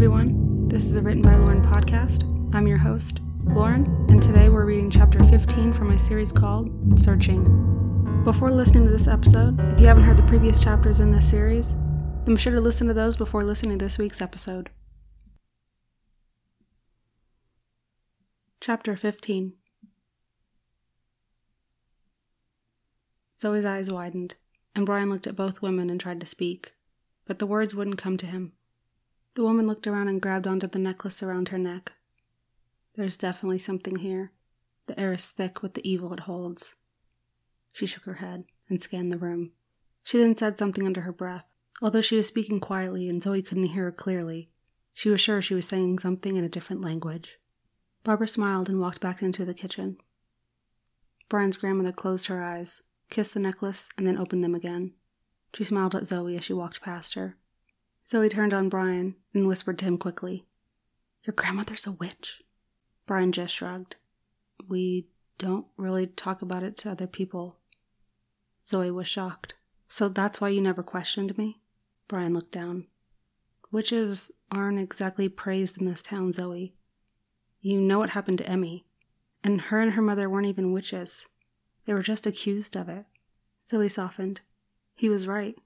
everyone. This is the Written by Lauren podcast. I'm your host, Lauren, and today we're reading chapter 15 from my series called Searching. Before listening to this episode, if you haven't heard the previous chapters in this series, then be sure to listen to those before listening to this week's episode. Chapter 15 Zoe's eyes widened, and Brian looked at both women and tried to speak, but the words wouldn't come to him. The woman looked around and grabbed onto the necklace around her neck. There's definitely something here. The air is thick with the evil it holds. She shook her head and scanned the room. She then said something under her breath. Although she was speaking quietly and Zoe couldn't hear her clearly, she was sure she was saying something in a different language. Barbara smiled and walked back into the kitchen. Brian's grandmother closed her eyes, kissed the necklace, and then opened them again. She smiled at Zoe as she walked past her. Zoe turned on Brian and whispered to him quickly, Your grandmother's a witch. Brian just shrugged. We don't really talk about it to other people. Zoe was shocked. So that's why you never questioned me? Brian looked down. Witches aren't exactly praised in this town, Zoe. You know what happened to Emmy. And her and her mother weren't even witches. They were just accused of it. Zoe softened. He was right.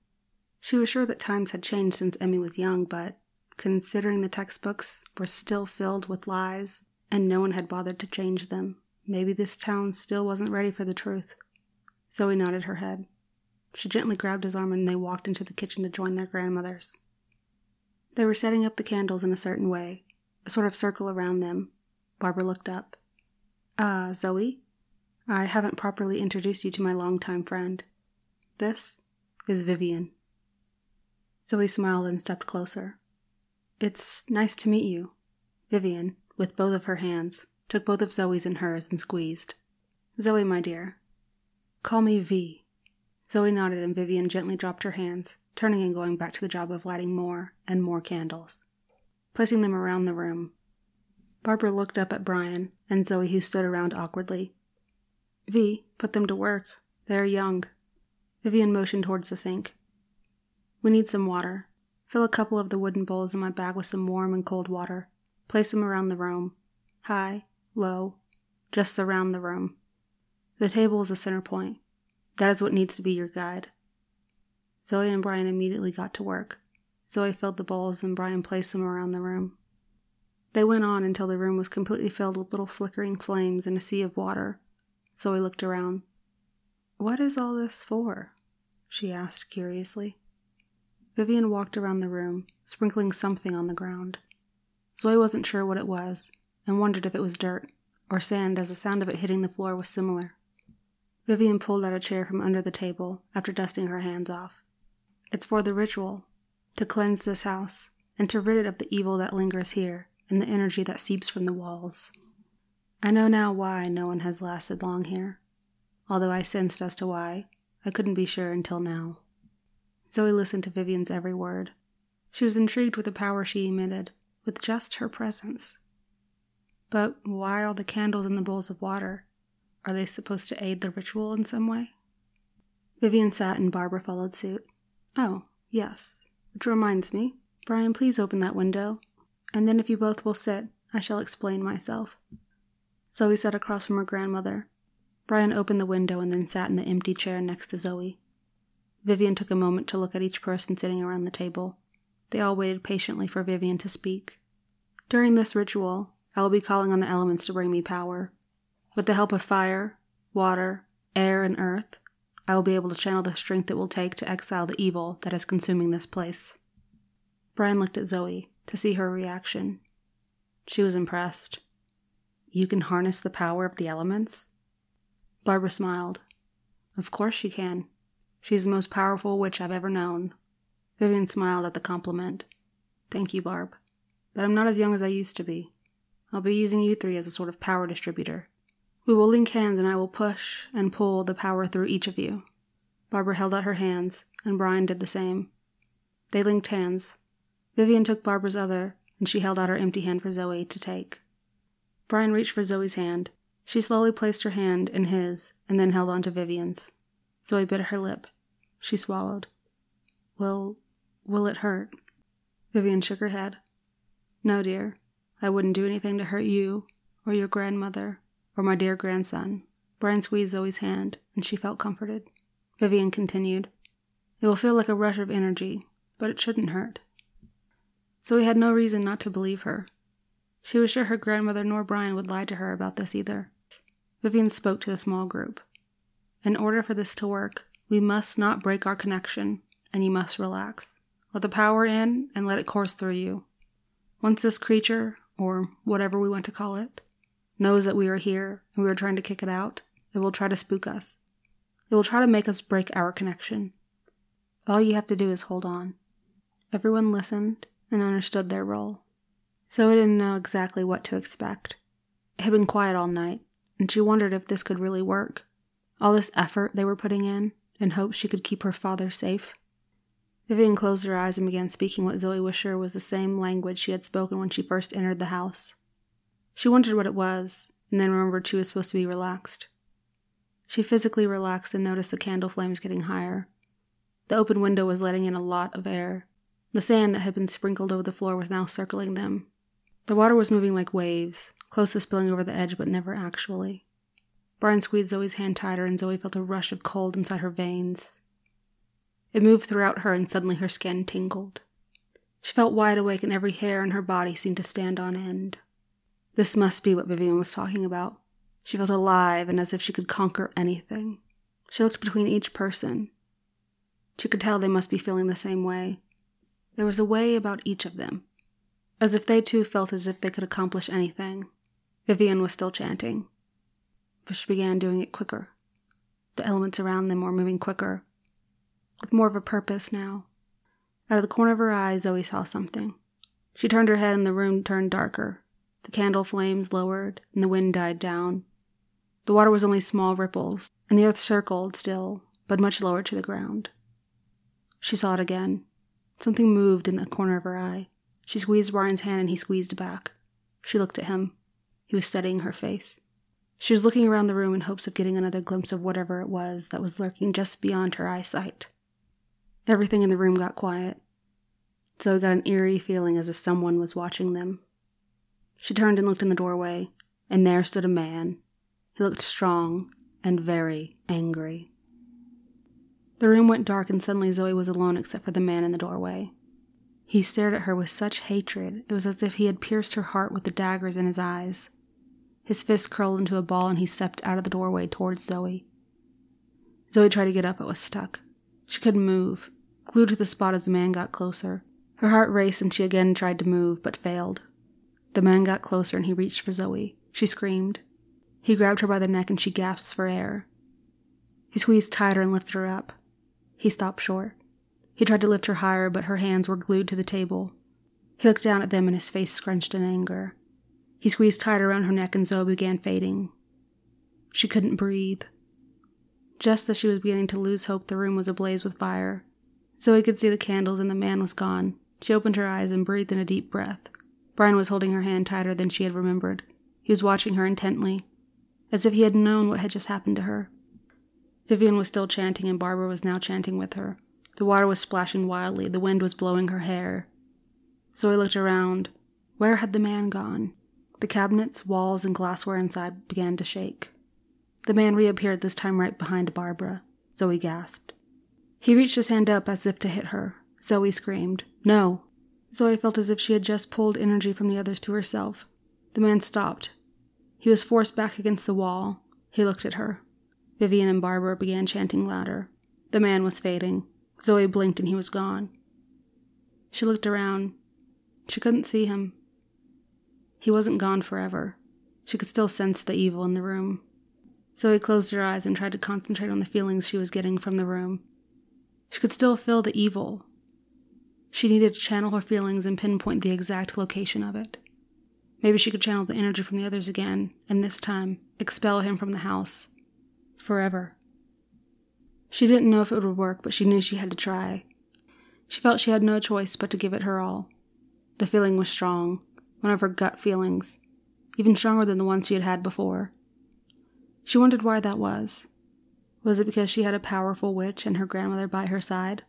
She was sure that times had changed since Emmy was young, but considering the textbooks were still filled with lies and no one had bothered to change them, maybe this town still wasn't ready for the truth. Zoe nodded her head. She gently grabbed his arm and they walked into the kitchen to join their grandmothers. They were setting up the candles in a certain way, a sort of circle around them. Barbara looked up. Ah, uh, Zoe? I haven't properly introduced you to my longtime friend. This is Vivian. Zoe smiled and stepped closer. It's nice to meet you. Vivian, with both of her hands, took both of Zoe's in hers and squeezed. Zoe, my dear. Call me V. Zoe nodded and Vivian gently dropped her hands, turning and going back to the job of lighting more and more candles, placing them around the room. Barbara looked up at Brian and Zoe, who stood around awkwardly. V, put them to work. They're young. Vivian motioned towards the sink. We need some water. Fill a couple of the wooden bowls in my bag with some warm and cold water. Place them around the room. High, low, just around the room. The table is the center point. That is what needs to be your guide. Zoe and Brian immediately got to work. Zoe filled the bowls and Brian placed them around the room. They went on until the room was completely filled with little flickering flames and a sea of water. Zoe looked around. What is all this for? she asked curiously. Vivian walked around the room, sprinkling something on the ground. Zoe wasn't sure what it was, and wondered if it was dirt or sand as the sound of it hitting the floor was similar. Vivian pulled out a chair from under the table after dusting her hands off. It's for the ritual, to cleanse this house, and to rid it of the evil that lingers here and the energy that seeps from the walls. I know now why no one has lasted long here, although I sensed as to why, I couldn't be sure until now. Zoe listened to Vivian's every word. She was intrigued with the power she emitted, with just her presence. But why all the candles and the bowls of water? Are they supposed to aid the ritual in some way? Vivian sat and Barbara followed suit. Oh, yes. Which reminds me, Brian, please open that window. And then if you both will sit, I shall explain myself. Zoe sat across from her grandmother. Brian opened the window and then sat in the empty chair next to Zoe. Vivian took a moment to look at each person sitting around the table. They all waited patiently for Vivian to speak. During this ritual, I will be calling on the elements to bring me power. With the help of fire, water, air, and earth, I will be able to channel the strength it will take to exile the evil that is consuming this place. Brian looked at Zoe to see her reaction. She was impressed. You can harness the power of the elements? Barbara smiled. Of course she can. She's the most powerful witch I've ever known. Vivian smiled at the compliment. Thank you, Barb. But I'm not as young as I used to be. I'll be using you three as a sort of power distributor. We will link hands and I will push and pull the power through each of you. Barbara held out her hands, and Brian did the same. They linked hands. Vivian took Barbara's other, and she held out her empty hand for Zoe to take. Brian reached for Zoe's hand. She slowly placed her hand in his and then held on to Vivian's. Zoe bit her lip. She swallowed. Will. will it hurt? Vivian shook her head. No, dear, I wouldn't do anything to hurt you, or your grandmother, or my dear grandson. Brian squeezed Zoe's hand, and she felt comforted. Vivian continued, It will feel like a rush of energy, but it shouldn't hurt. Zoe had no reason not to believe her. She was sure her grandmother nor Brian would lie to her about this either. Vivian spoke to the small group. In order for this to work, we must not break our connection, and you must relax. Let the power in and let it course through you. Once this creature, or whatever we want to call it, knows that we are here and we are trying to kick it out, it will try to spook us. It will try to make us break our connection. All you have to do is hold on. Everyone listened and understood their role. So Zoe didn't know exactly what to expect. It had been quiet all night, and she wondered if this could really work. All this effort they were putting in, in hopes she could keep her father safe. Vivian closed her eyes and began speaking what Zoe was sure was the same language she had spoken when she first entered the house. She wondered what it was, and then remembered she was supposed to be relaxed. She physically relaxed and noticed the candle flames getting higher. The open window was letting in a lot of air. The sand that had been sprinkled over the floor was now circling them. The water was moving like waves, close to spilling over the edge, but never actually. Brian squeezed Zoe's hand tighter, and Zoe felt a rush of cold inside her veins. It moved throughout her, and suddenly her skin tingled. She felt wide awake, and every hair in her body seemed to stand on end. This must be what Vivian was talking about. She felt alive and as if she could conquer anything. She looked between each person. She could tell they must be feeling the same way. There was a way about each of them, as if they too felt as if they could accomplish anything. Vivian was still chanting, she began doing it quicker. The elements around them were moving quicker, with more of a purpose now. Out of the corner of her eye, Zoe saw something. She turned her head and the room turned darker. The candle flames lowered and the wind died down. The water was only small ripples, and the earth circled still, but much lower to the ground. She saw it again. Something moved in the corner of her eye. She squeezed Brian's hand and he squeezed back. She looked at him. He was studying her face. She was looking around the room in hopes of getting another glimpse of whatever it was that was lurking just beyond her eyesight. Everything in the room got quiet. Zoe got an eerie feeling as if someone was watching them. She turned and looked in the doorway, and there stood a man. He looked strong and very angry. The room went dark, and suddenly Zoe was alone except for the man in the doorway. He stared at her with such hatred, it was as if he had pierced her heart with the daggers in his eyes. His fist curled into a ball, and he stepped out of the doorway towards Zoe. Zoe tried to get up, but was stuck. She couldn't move, glued to the spot as the man got closer. Her heart raced, and she again tried to move, but failed. The man got closer and he reached for Zoe. She screamed. He grabbed her by the neck and she gasped for air. He squeezed tighter and lifted her up. He stopped short. He tried to lift her higher, but her hands were glued to the table. He looked down at them and his face scrunched in anger. He squeezed tighter around her neck and Zoe began fading. She couldn't breathe. Just as she was beginning to lose hope, the room was ablaze with fire. Zoe could see the candles and the man was gone. She opened her eyes and breathed in a deep breath. Brian was holding her hand tighter than she had remembered. He was watching her intently, as if he had known what had just happened to her. Vivian was still chanting, and Barbara was now chanting with her. The water was splashing wildly, the wind was blowing her hair. Zoe looked around. Where had the man gone? The cabinets, walls, and glassware inside began to shake. The man reappeared this time right behind Barbara. Zoe gasped. He reached his hand up as if to hit her. Zoe screamed, No! Zoe felt as if she had just pulled energy from the others to herself. The man stopped. He was forced back against the wall. He looked at her. Vivian and Barbara began chanting louder. The man was fading. Zoe blinked and he was gone. She looked around. She couldn't see him. He wasn't gone forever. She could still sense the evil in the room. Zoe closed her eyes and tried to concentrate on the feelings she was getting from the room. She could still feel the evil, she needed to channel her feelings and pinpoint the exact location of it. Maybe she could channel the energy from the others again, and this time expel him from the house. Forever. She didn't know if it would work, but she knew she had to try. She felt she had no choice but to give it her all. The feeling was strong, one of her gut feelings, even stronger than the ones she had had before. She wondered why that was. Was it because she had a powerful witch and her grandmother by her side?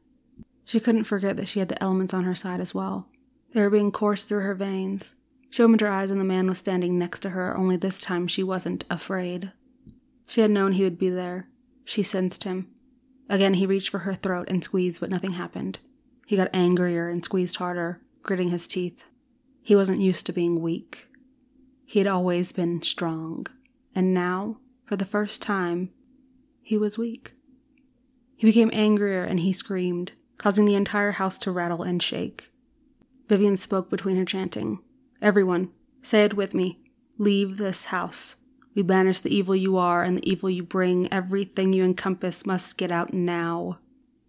She couldn't forget that she had the elements on her side as well. They were being coursed through her veins. She opened her eyes and the man was standing next to her, only this time she wasn't afraid. She had known he would be there. She sensed him. Again, he reached for her throat and squeezed, but nothing happened. He got angrier and squeezed harder, gritting his teeth. He wasn't used to being weak. He had always been strong, and now, for the first time, he was weak. He became angrier and he screamed, causing the entire house to rattle and shake. Vivian spoke between her chanting. Everyone, say it with me. Leave this house. We banish the evil you are and the evil you bring. Everything you encompass must get out now.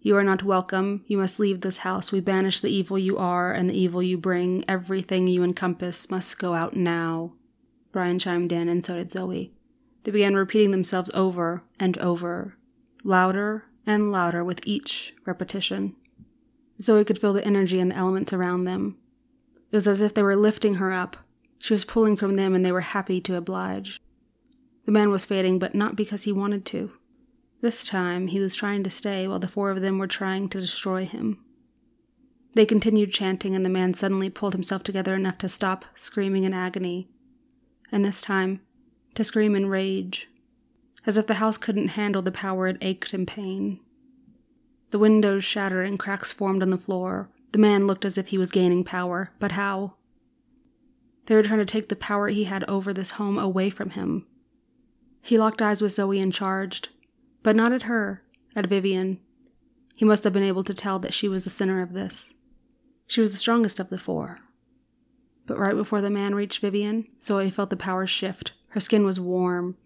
You are not welcome. You must leave this house. We banish the evil you are and the evil you bring. Everything you encompass must go out now. Brian chimed in, and so did Zoe. They began repeating themselves over and over, louder and louder with each repetition. Zoe could feel the energy and the elements around them. It was as if they were lifting her up. She was pulling from them, and they were happy to oblige. The man was fading, but not because he wanted to. This time, he was trying to stay while the four of them were trying to destroy him. They continued chanting, and the man suddenly pulled himself together enough to stop screaming in agony, and this time, to scream in rage, as if the house couldn't handle the power it ached in pain. The windows shattered and cracks formed on the floor. The man looked as if he was gaining power, but how? They were trying to take the power he had over this home away from him, he locked eyes with Zoe and charged, but not at her, at Vivian. He must have been able to tell that she was the center of this. She was the strongest of the four. But right before the man reached Vivian, Zoe felt the power shift. Her skin was warm.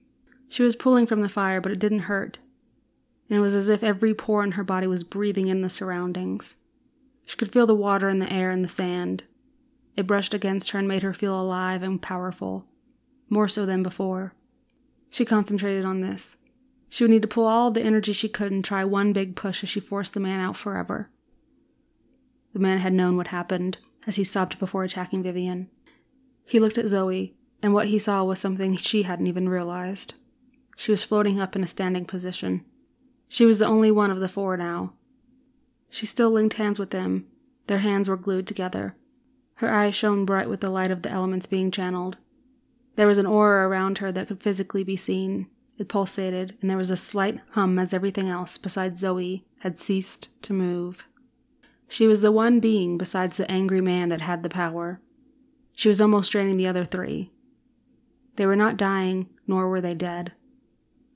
She was pulling from the fire, but it didn't hurt. And it was as if every pore in her body was breathing in the surroundings. She could feel the water and the air and the sand. It brushed against her and made her feel alive and powerful, more so than before. She concentrated on this. She would need to pull all the energy she could and try one big push as she forced the man out forever. The man had known what happened as he stopped before attacking Vivian. He looked at Zoe, and what he saw was something she hadn't even realized. She was floating up in a standing position. She was the only one of the four now. She still linked hands with them. Their hands were glued together. Her eyes shone bright with the light of the elements being channeled. There was an aura around her that could physically be seen. It pulsated, and there was a slight hum as everything else, besides Zoe, had ceased to move. She was the one being besides the angry man that had the power. She was almost draining the other three. They were not dying, nor were they dead.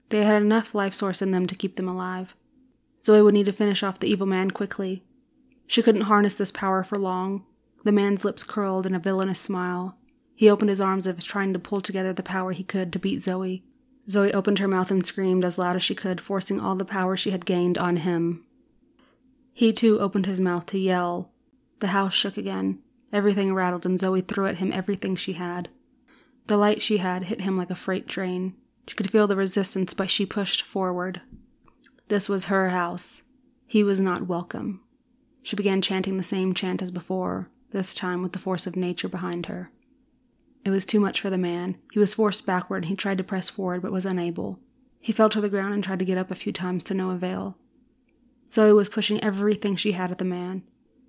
They had enough life source in them to keep them alive. Zoe would need to finish off the evil man quickly. She couldn't harness this power for long. The man's lips curled in a villainous smile. He opened his arms as if trying to pull together the power he could to beat Zoe. Zoe opened her mouth and screamed as loud as she could, forcing all the power she had gained on him. He too opened his mouth to yell. The house shook again. Everything rattled, and Zoe threw at him everything she had. The light she had hit him like a freight train. She could feel the resistance, but she pushed forward. This was her house. He was not welcome. She began chanting the same chant as before, this time with the force of nature behind her. It was too much for the man. He was forced backward and he tried to press forward but was unable. He fell to the ground and tried to get up a few times to no avail. Zoe was pushing everything she had at the man.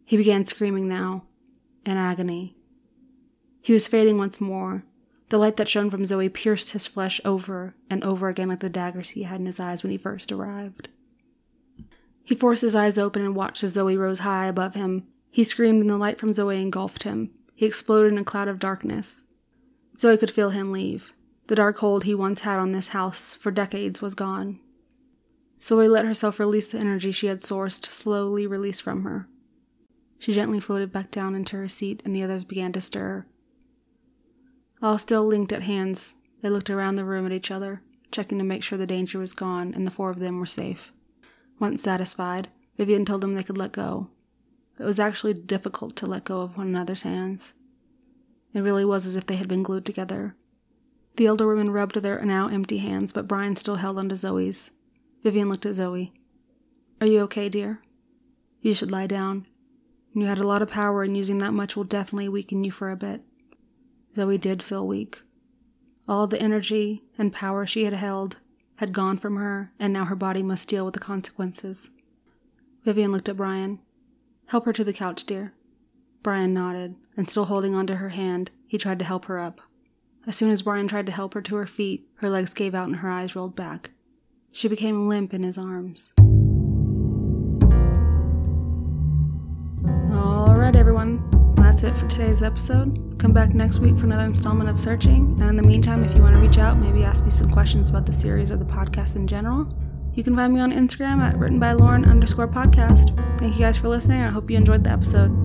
He began screaming now, in agony. He was fading once more. The light that shone from Zoe pierced his flesh over and over again like the daggers he had in his eyes when he first arrived. He forced his eyes open and watched as Zoe rose high above him. He screamed and the light from Zoe engulfed him. He exploded in a cloud of darkness. Zoe could feel him leave. The dark hold he once had on this house for decades was gone. Zoe let herself release the energy she had sourced, slowly release from her. She gently floated back down into her seat, and the others began to stir. All still linked at hands, they looked around the room at each other, checking to make sure the danger was gone and the four of them were safe. Once satisfied, Vivian told them they could let go. It was actually difficult to let go of one another's hands. It really was as if they had been glued together. The elder women rubbed their now empty hands, but Brian still held onto Zoe's. Vivian looked at Zoe. Are you okay, dear? You should lie down. You had a lot of power, and using that much will definitely weaken you for a bit. Zoe did feel weak. All the energy and power she had held had gone from her, and now her body must deal with the consequences. Vivian looked at Brian. Help her to the couch, dear. Brian nodded, and still holding onto her hand, he tried to help her up. As soon as Brian tried to help her to her feet, her legs gave out and her eyes rolled back. She became limp in his arms. Alright, everyone. That's it for today's episode. Come back next week for another installment of Searching. And in the meantime, if you want to reach out, maybe ask me some questions about the series or the podcast in general, you can find me on Instagram at written by Lauren underscore podcast. Thank you guys for listening. I hope you enjoyed the episode.